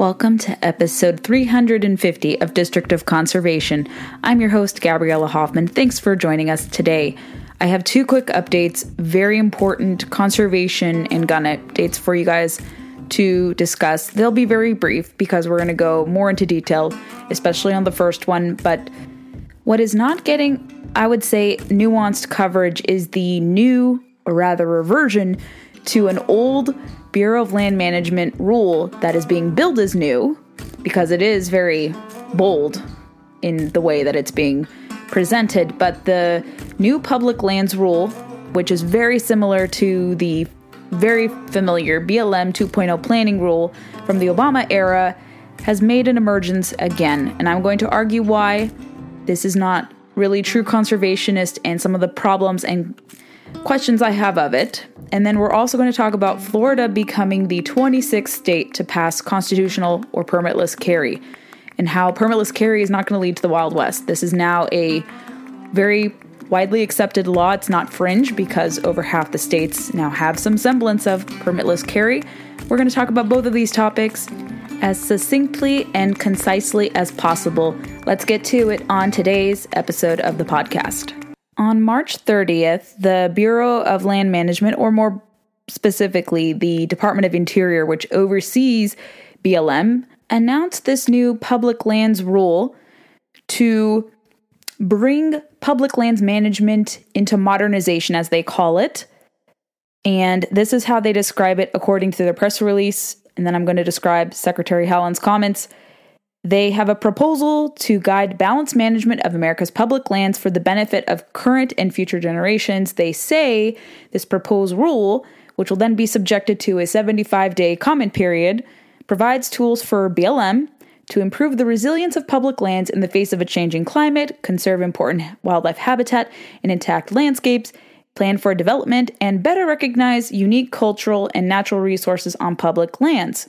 Welcome to episode 350 of District of Conservation. I'm your host, Gabriella Hoffman. Thanks for joining us today. I have two quick updates, very important conservation and gun updates for you guys to discuss. They'll be very brief because we're going to go more into detail, especially on the first one. But what is not getting, I would say, nuanced coverage is the new, or rather, reversion to an old Bureau of Land Management rule that is being billed as new because it is very bold in the way that it's being presented. But the new public lands rule, which is very similar to the very familiar BLM 2.0 planning rule from the Obama era, has made an emergence again. And I'm going to argue why this is not really true conservationist and some of the problems and questions I have of it. And then we're also going to talk about Florida becoming the 26th state to pass constitutional or permitless carry and how permitless carry is not going to lead to the Wild West. This is now a very widely accepted law. It's not fringe because over half the states now have some semblance of permitless carry. We're going to talk about both of these topics as succinctly and concisely as possible. Let's get to it on today's episode of the podcast. On March 30th, the Bureau of Land Management, or more specifically, the Department of Interior, which oversees BLM, announced this new public lands rule to bring public lands management into modernization, as they call it. And this is how they describe it according to their press release. And then I'm going to describe Secretary Haaland's comments. They have a proposal to guide balanced management of America's public lands for the benefit of current and future generations. They say this proposed rule, which will then be subjected to a 75 day comment period, provides tools for BLM to improve the resilience of public lands in the face of a changing climate, conserve important wildlife habitat and intact landscapes, plan for development, and better recognize unique cultural and natural resources on public lands.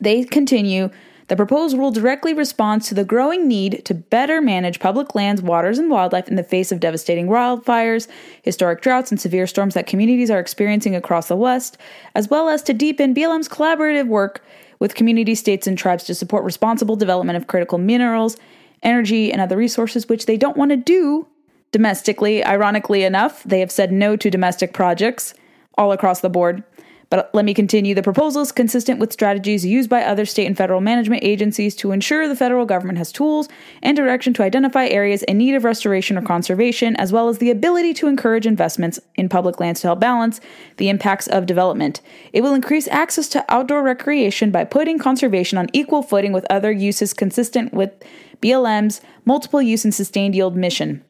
They continue the proposed rule directly responds to the growing need to better manage public lands, waters, and wildlife in the face of devastating wildfires, historic droughts, and severe storms that communities are experiencing across the West, as well as to deepen BLM's collaborative work with community states and tribes to support responsible development of critical minerals, energy, and other resources, which they don't want to do domestically. Ironically enough, they have said no to domestic projects all across the board. But let me continue. The proposal is consistent with strategies used by other state and federal management agencies to ensure the federal government has tools and direction to identify areas in need of restoration or conservation, as well as the ability to encourage investments in public lands to help balance the impacts of development. It will increase access to outdoor recreation by putting conservation on equal footing with other uses consistent with BLM's multiple use and sustained yield mission.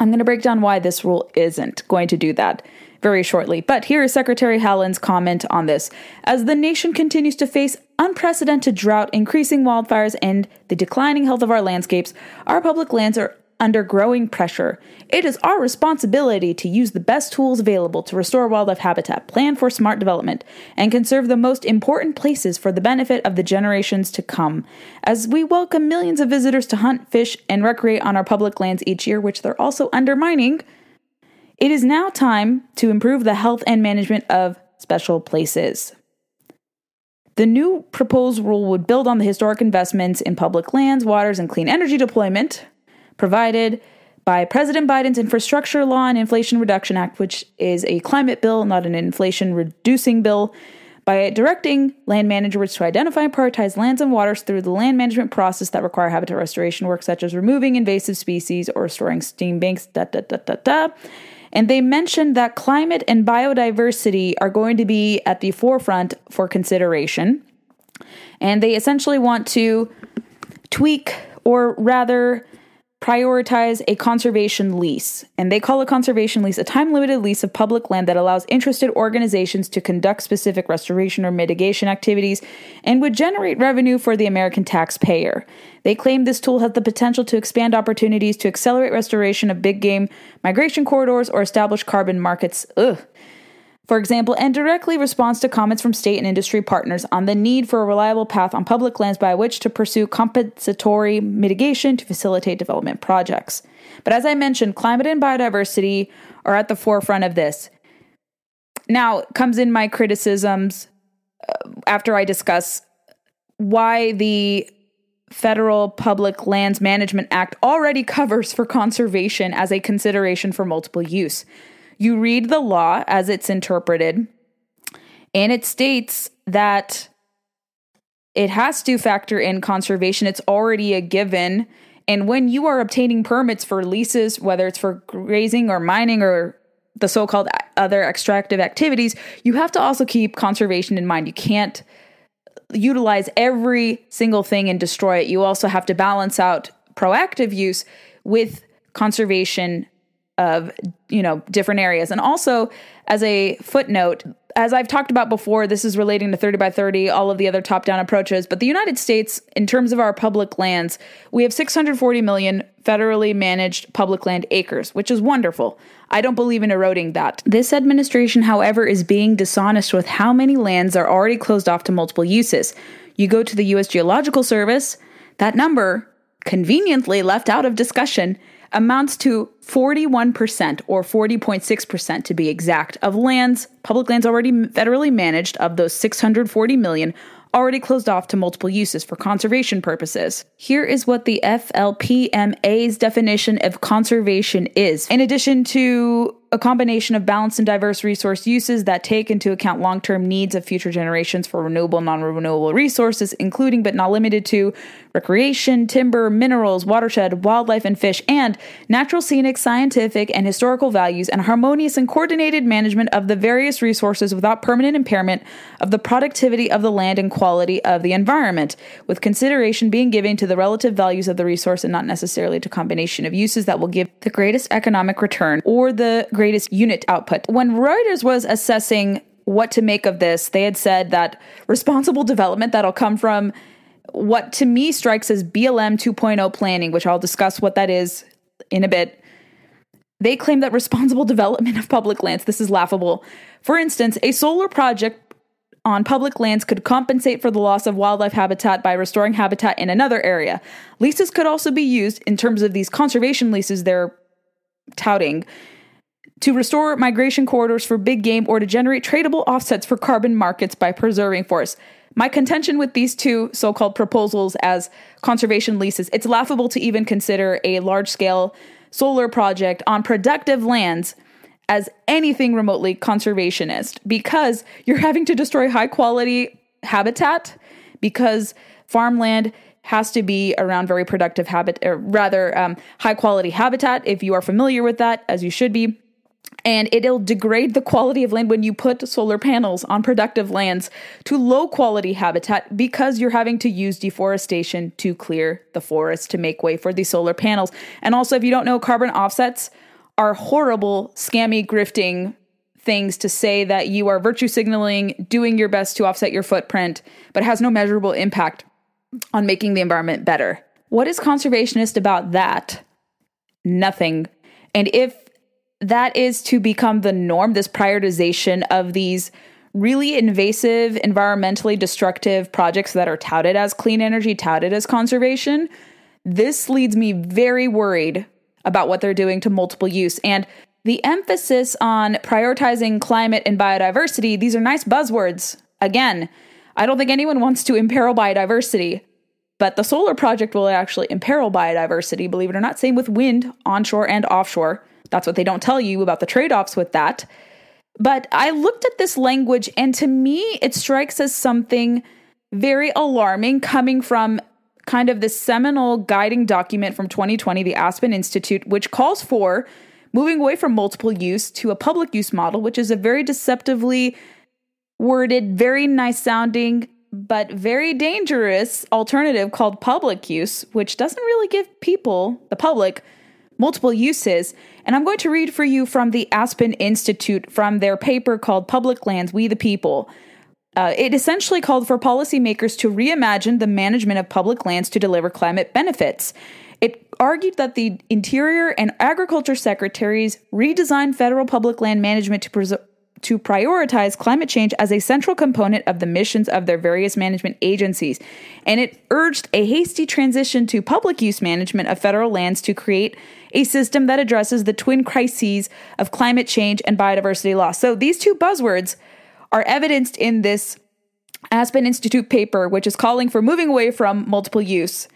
I'm going to break down why this rule isn't going to do that very shortly. But here is Secretary Haaland's comment on this. As the nation continues to face unprecedented drought, increasing wildfires, and the declining health of our landscapes, our public lands are under growing pressure. It is our responsibility to use the best tools available to restore wildlife habitat, plan for smart development, and conserve the most important places for the benefit of the generations to come. As we welcome millions of visitors to hunt, fish, and recreate on our public lands each year, which they're also undermining, it is now time to improve the health and management of special places. The new proposed rule would build on the historic investments in public lands, waters, and clean energy deployment provided by President Biden's Infrastructure Law and Inflation Reduction Act, which is a climate bill, not an inflation reducing bill, by directing land managers to identify and prioritize lands and waters through the land management process that require habitat restoration work, such as removing invasive species or restoring stream banks, da da da da da. And they mentioned that climate and biodiversity are going to be at the forefront for consideration. And they essentially want to tweak, or rather, prioritize a conservation lease. And they call a conservation lease a time limited lease of public land that allows interested organizations to conduct specific restoration or mitigation activities and would generate revenue for the American taxpayer. They claim this tool has the potential to expand opportunities to accelerate restoration of big game migration corridors or establish carbon markets. Ugh for example, and directly responds to comments from state and industry partners on the need for a reliable path on public lands by which to pursue compensatory mitigation to facilitate development projects. But as I mentioned, climate and biodiversity are at the forefront of this. Now comes in my criticisms uh, after I discuss why the Federal Public Lands Management Act already covers for conservation as a consideration for multiple use. You read the law as it's interpreted, and it states that it has to factor in conservation. It's already a given. And when you are obtaining permits for leases, whether it's for grazing or mining or the so called other extractive activities, you have to also keep conservation in mind. You can't utilize every single thing and destroy it. You also have to balance out proactive use with conservation of you know different areas and also as a footnote as I've talked about before, this is relating to 30 by 30, all of the other top down approaches. But the United States, in terms of our public lands, we have 640 million federally managed public land acres, which is wonderful. I don't believe in eroding that. This administration, however, is being dishonest with how many lands are already closed off to multiple uses. You go to the US Geological Service, that number, conveniently left out of discussion, amounts to 41% or 40.6% to be exact of lands, public lands already federally managed of those 640 million already closed off to multiple uses for conservation purposes. Here is what the FLPMA's definition of conservation is. In addition to a combination of balanced and diverse resource uses that take into account long term needs of future generations for renewable and non renewable resources, including but not limited to recreation, timber, minerals, watershed, wildlife, and fish, and natural, scenic, scientific, and historical values, and harmonious and coordinated management of the various resources without permanent impairment of the productivity of the land and quality of the environment, with consideration being given to the relative values of the resource and not necessarily to combination of uses that will give the greatest economic return or the greatest unit output. When Reuters was assessing what to make of this, they had said that responsible development that'll come from what to me strikes as BLM 2.0 planning, which I'll discuss what that is in a bit. They claim that responsible development of public lands, this is laughable. For instance, a solar project on public lands could compensate for the loss of wildlife habitat by restoring habitat in another area. Leases could also be used in terms of these conservation leases they're touting to restore migration corridors for big game or to generate tradable offsets for carbon markets by preserving forests. My contention with these two so called proposals as conservation leases, it's laughable to even consider a large scale solar project on productive lands as anything remotely conservationist because you're having to destroy high quality habitat because farmland has to be around very productive habit or rather um, high quality habitat if you are familiar with that as you should be and it'll degrade the quality of land when you put solar panels on productive lands to low quality habitat because you're having to use deforestation to clear the forest to make way for these solar panels. And also, if you don't know, carbon offsets are horrible, scammy, grifting things to say that you are virtue signaling, doing your best to offset your footprint, but has no measurable impact on making the environment better. What is conservationist about that? Nothing. And if that is to become the norm, this prioritization of these really invasive, environmentally destructive projects that are touted as clean energy, touted as conservation. This leads me very worried about what they're doing to multiple use. And the emphasis on prioritizing climate and biodiversity, these are nice buzzwords. Again, I don't think anyone wants to imperil biodiversity, but the solar project will actually imperil biodiversity, believe it or not. Same with wind, onshore and offshore. That's what they don't tell you about the trade offs with that. But I looked at this language, and to me, it strikes as something very alarming coming from kind of the seminal guiding document from 2020, the Aspen Institute, which calls for moving away from multiple use to a public use model, which is a very deceptively worded, very nice sounding but very dangerous alternative called public use, which doesn't really give people, the public, multiple uses. And I'm going to read for you from the Aspen Institute from their paper called Public Lands We the People. Uh, it essentially called for policymakers to reimagine the management of public lands to deliver climate benefits. It argued that the Interior and Agriculture Secretaries redesigned federal public land management to, pres- to prioritize climate change as a central component of the missions of their various management agencies. And it urged a hasty transition to public use management of federal lands to create a system that addresses the twin crises of climate change and biodiversity loss. So these two buzzwords are evidenced in this Aspen Institute paper, which is calling for moving away from multiple use.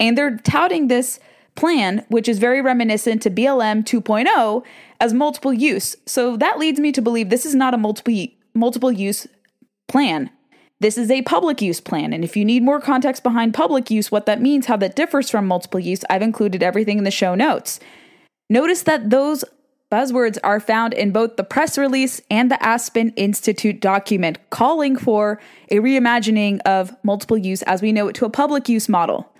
And they're touting this plan, which is very reminiscent to BLM 2.0, as multiple use. So that leads me to believe this is not a multiple multiple use plan. This is a public use plan. And if you need more context behind public use, what that means, how that differs from multiple use, I've included everything in the show notes. Notice that those buzzwords are found in both the press release and the Aspen Institute document calling for a reimagining of multiple use as we know it to a public use model.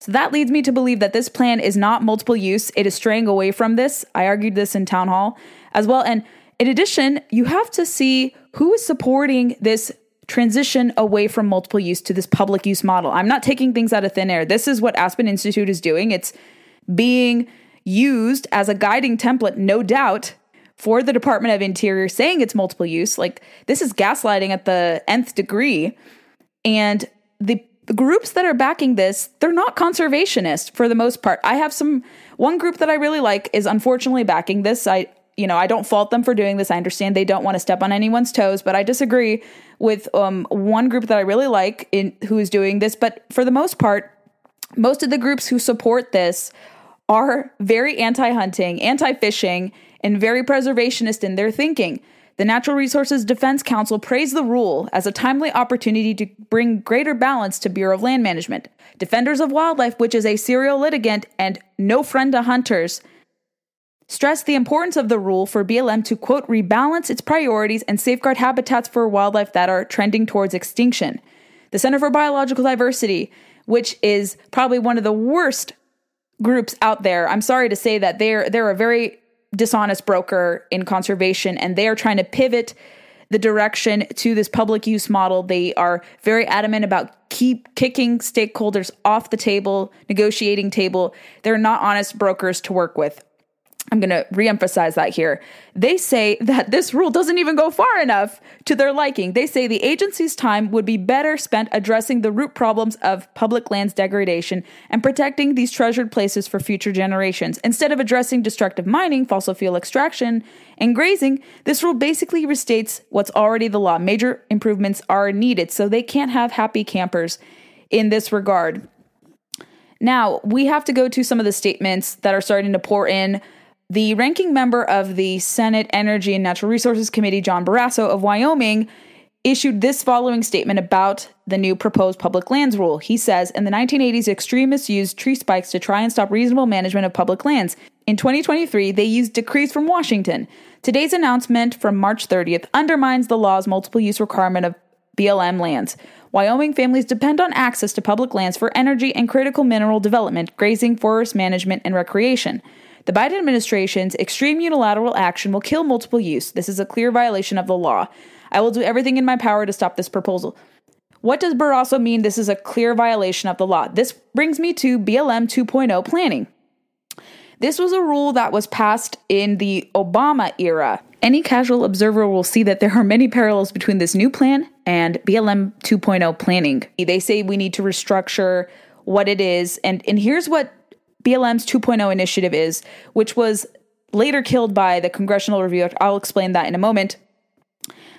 So that leads me to believe that this plan is not multiple use. It is straying away from this. I argued this in town hall as well. And in addition, you have to see who is supporting this transition away from multiple use to this public use model. I'm not taking things out of thin air. This is what Aspen Institute is doing. It's being used as a guiding template, no doubt, for the Department of Interior saying it's multiple use. Like this is gaslighting at the nth degree. And the groups that are backing this, they're not conservationist for the most part. I have some one group that I really like is unfortunately backing this. I you know, I don't fault them for doing this. I understand they don't want to step on anyone's toes, but I disagree with um, one group that I really like in who is doing this. But for the most part, most of the groups who support this are very anti-hunting, anti-fishing, and very preservationist in their thinking. The Natural Resources Defense Council praised the rule as a timely opportunity to bring greater balance to Bureau of Land Management. Defenders of Wildlife, which is a serial litigant and no friend to hunters, stressed the importance of the rule for BLM to, quote, rebalance its priorities and safeguard habitats for wildlife that are trending towards extinction. The Center for Biological Diversity, which is probably one of the worst groups out there, I'm sorry to say that they're they're a very dishonest broker in conservation and they are trying to pivot the direction to this public use model. They are very adamant about keep kicking stakeholders off the table, negotiating table. They're not honest brokers to work with. I'm going to reemphasize that here. They say that this rule doesn't even go far enough to their liking. They say the agency's time would be better spent addressing the root problems of public lands degradation and protecting these treasured places for future generations. Instead of addressing destructive mining, fossil fuel extraction, and grazing, this rule basically restates what's already the law. Major improvements are needed, so they can't have happy campers in this regard. Now, we have to go to some of the statements that are starting to pour in the ranking member of the Senate Energy and Natural Resources Committee, John Barrasso of Wyoming, issued this following statement about the new proposed public lands rule. He says In the 1980s, extremists used tree spikes to try and stop reasonable management of public lands. In 2023, they used decrees from Washington. Today's announcement from March 30th undermines the law's multiple use requirement of BLM lands. Wyoming families depend on access to public lands for energy and critical mineral development, grazing, forest management, and recreation. The Biden administration's extreme unilateral action will kill multiple use. This is a clear violation of the law. I will do everything in my power to stop this proposal. What does Barrasso mean this is a clear violation of the law? This brings me to BLM 2.0 planning. This was a rule that was passed in the Obama era. Any casual observer will see that there are many parallels between this new plan and BLM 2.0 planning. They say we need to restructure what it is, and, and here's what BLM's 2.0 initiative is, which was later killed by the Congressional Review. I'll explain that in a moment.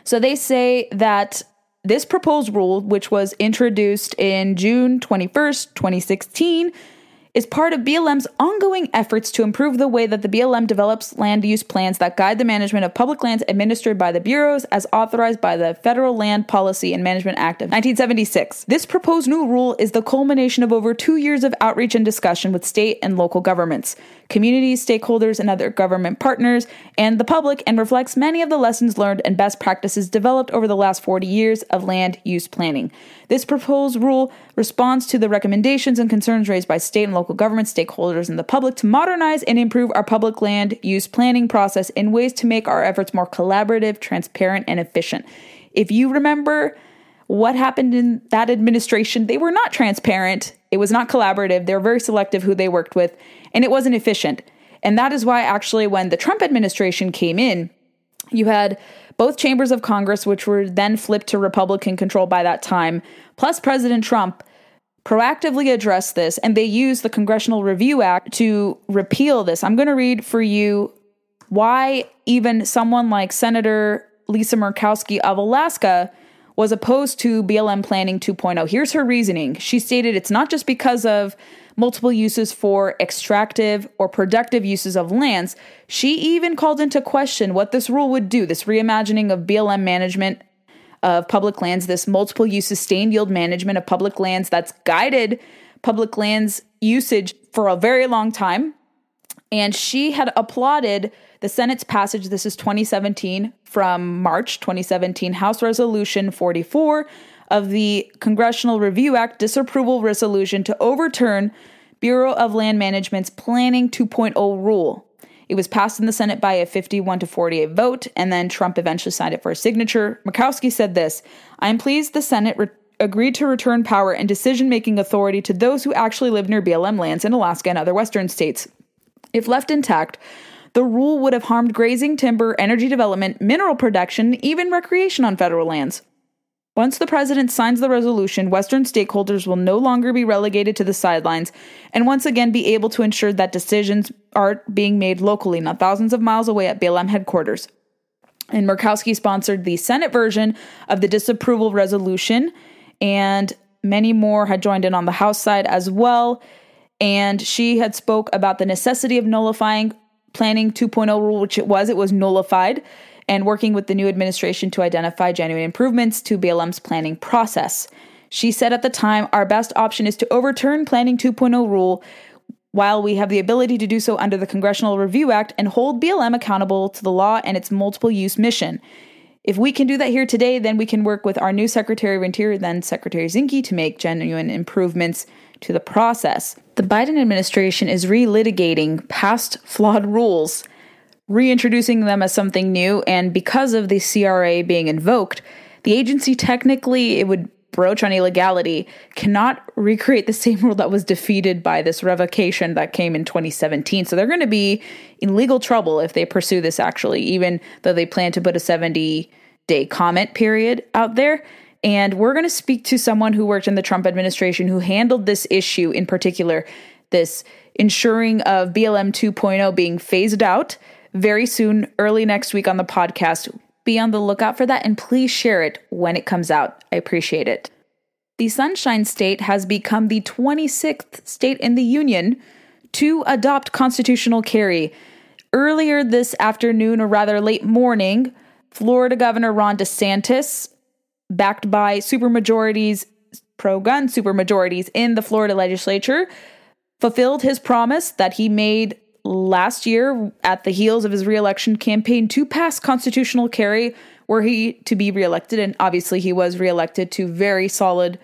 So they say that this proposed rule, which was introduced in June 21st, 2016, is part of BLM's ongoing efforts to improve the way that the BLM develops land use plans that guide the management of public lands administered by the bureaus as authorized by the Federal Land Policy and Management Act of 1976. This proposed new rule is the culmination of over two years of outreach and discussion with state and local governments. Communities, stakeholders, and other government partners, and the public, and reflects many of the lessons learned and best practices developed over the last 40 years of land use planning. This proposed rule responds to the recommendations and concerns raised by state and local government stakeholders and the public to modernize and improve our public land use planning process in ways to make our efforts more collaborative, transparent, and efficient. If you remember, what happened in that administration, they were not transparent. It was not collaborative. They were very selective who they worked with, and it wasn't efficient. And that is why, actually, when the Trump administration came in, you had both chambers of Congress, which were then flipped to Republican control by that time, plus President Trump proactively addressed this, and they used the Congressional Review Act to repeal this. I'm going to read for you why even someone like Senator Lisa Murkowski of Alaska was opposed to BLM Planning 2.0. Here's her reasoning. She stated it's not just because of multiple uses for extractive or productive uses of lands. She even called into question what this rule would do, this reimagining of BLM management of public lands, this multiple use sustained yield management of public lands that's guided public lands usage for a very long time. And she had applauded the Senate's passage, this is 2017 from March 2017, House Resolution 44 of the Congressional Review Act disapproval resolution to overturn Bureau of Land Management's Planning 2.0 rule. It was passed in the Senate by a 51 to 48 vote, and then Trump eventually signed it for a signature. Murkowski said this I am pleased the Senate re- agreed to return power and decision making authority to those who actually live near BLM lands in Alaska and other Western states. If left intact, the rule would have harmed grazing, timber, energy development, mineral production, even recreation on federal lands. Once the president signs the resolution, Western stakeholders will no longer be relegated to the sidelines and once again be able to ensure that decisions are being made locally, not thousands of miles away at BLM headquarters. And Murkowski sponsored the Senate version of the disapproval resolution, and many more had joined in on the House side as well. And she had spoke about the necessity of nullifying Planning 2.0 rule, which it was, it was nullified, and working with the new administration to identify genuine improvements to BLM's planning process. She said at the time, Our best option is to overturn Planning 2.0 rule while we have the ability to do so under the Congressional Review Act and hold BLM accountable to the law and its multiple use mission. If we can do that here today, then we can work with our new Secretary of Interior, then Secretary Zinke, to make genuine improvements to the process. The Biden administration is relitigating past flawed rules, reintroducing them as something new, and because of the CRA being invoked, the agency technically it would broach on illegality cannot recreate the same rule that was defeated by this revocation that came in 2017. So they're going to be in legal trouble if they pursue this actually, even though they plan to put a 70 day comment period out there. And we're going to speak to someone who worked in the Trump administration who handled this issue in particular, this ensuring of BLM 2.0 being phased out very soon, early next week on the podcast. Be on the lookout for that and please share it when it comes out. I appreciate it. The Sunshine State has become the 26th state in the Union to adopt constitutional carry. Earlier this afternoon, or rather late morning, Florida Governor Ron DeSantis backed by supermajorities, pro gun supermajorities in the Florida legislature, fulfilled his promise that he made last year at the heels of his reelection campaign to pass constitutional carry were he to be reelected. And obviously, he was reelected to very solid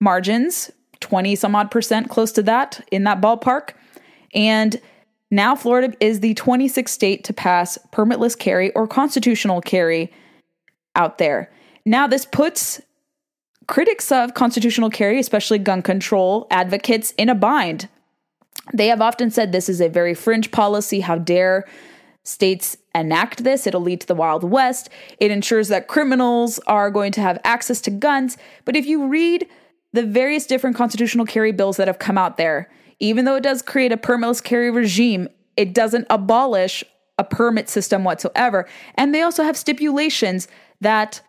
margins 20 some odd percent, close to that in that ballpark. And now Florida is the 26th state to pass permitless carry or constitutional carry out there. Now, this puts critics of constitutional carry, especially gun control advocates, in a bind. They have often said this is a very fringe policy. How dare states enact this? It'll lead to the Wild West. It ensures that criminals are going to have access to guns. But if you read the various different constitutional carry bills that have come out there, even though it does create a permitless carry regime, it doesn't abolish a permit system whatsoever. And they also have stipulations that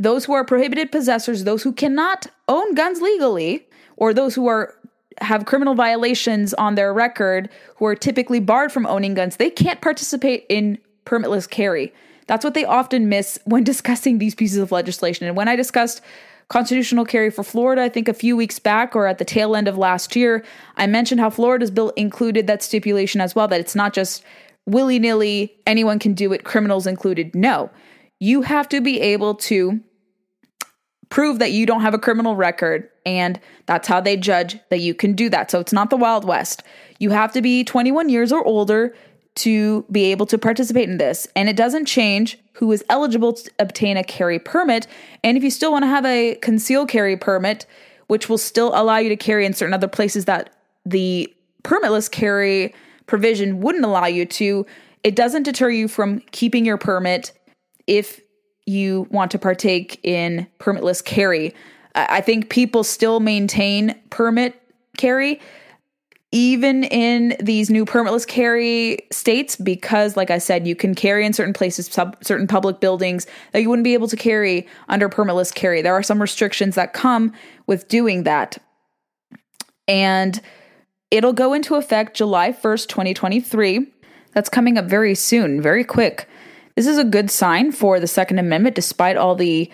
those who are prohibited possessors, those who cannot own guns legally, or those who are have criminal violations on their record who are typically barred from owning guns, they can't participate in permitless carry. That's what they often miss when discussing these pieces of legislation. And when I discussed constitutional carry for Florida. I think a few weeks back or at the tail end of last year, I mentioned how Florida's bill included that stipulation as well that it's not just willy nilly, anyone can do it, criminals included. No, you have to be able to prove that you don't have a criminal record, and that's how they judge that you can do that. So it's not the Wild West. You have to be 21 years or older to be able to participate in this. And it doesn't change who is eligible to obtain a carry permit. And if you still want to have a concealed carry permit, which will still allow you to carry in certain other places that the permitless carry provision wouldn't allow you to, it doesn't deter you from keeping your permit if you want to partake in permitless carry. I think people still maintain permit carry even in these new permitless carry states because like i said you can carry in certain places sub, certain public buildings that you wouldn't be able to carry under permitless carry. There are some restrictions that come with doing that. And it'll go into effect july 1st 2023 that's coming up very soon very quick this is a good sign for the second amendment despite all the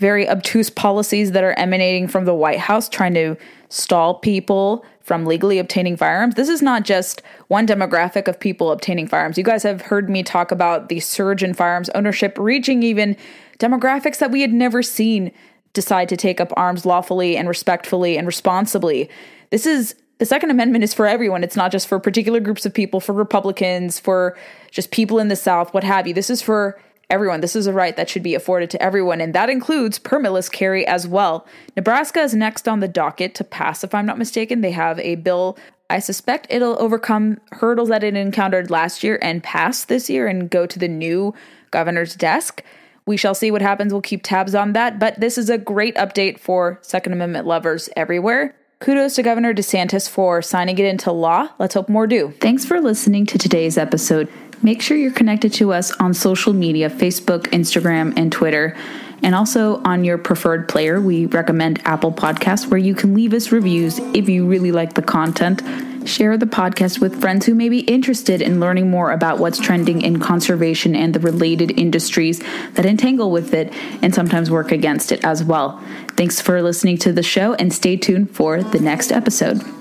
very obtuse policies that are emanating from the White House trying to stall people from legally obtaining firearms. This is not just one demographic of people obtaining firearms. You guys have heard me talk about the surge in firearms ownership reaching even demographics that we had never seen decide to take up arms lawfully and respectfully and responsibly. This is the Second Amendment is for everyone. It's not just for particular groups of people, for Republicans, for just people in the South, what have you. This is for everyone. This is a right that should be afforded to everyone, and that includes permitless carry as well. Nebraska is next on the docket to pass, if I'm not mistaken. They have a bill. I suspect it'll overcome hurdles that it encountered last year and pass this year and go to the new governor's desk. We shall see what happens. We'll keep tabs on that. But this is a great update for Second Amendment lovers everywhere. Kudos to Governor DeSantis for signing it into law. Let's hope more do. Thanks for listening to today's episode. Make sure you're connected to us on social media Facebook, Instagram, and Twitter. And also on your preferred player, we recommend Apple Podcasts, where you can leave us reviews if you really like the content. Share the podcast with friends who may be interested in learning more about what's trending in conservation and the related industries that entangle with it and sometimes work against it as well. Thanks for listening to the show and stay tuned for the next episode.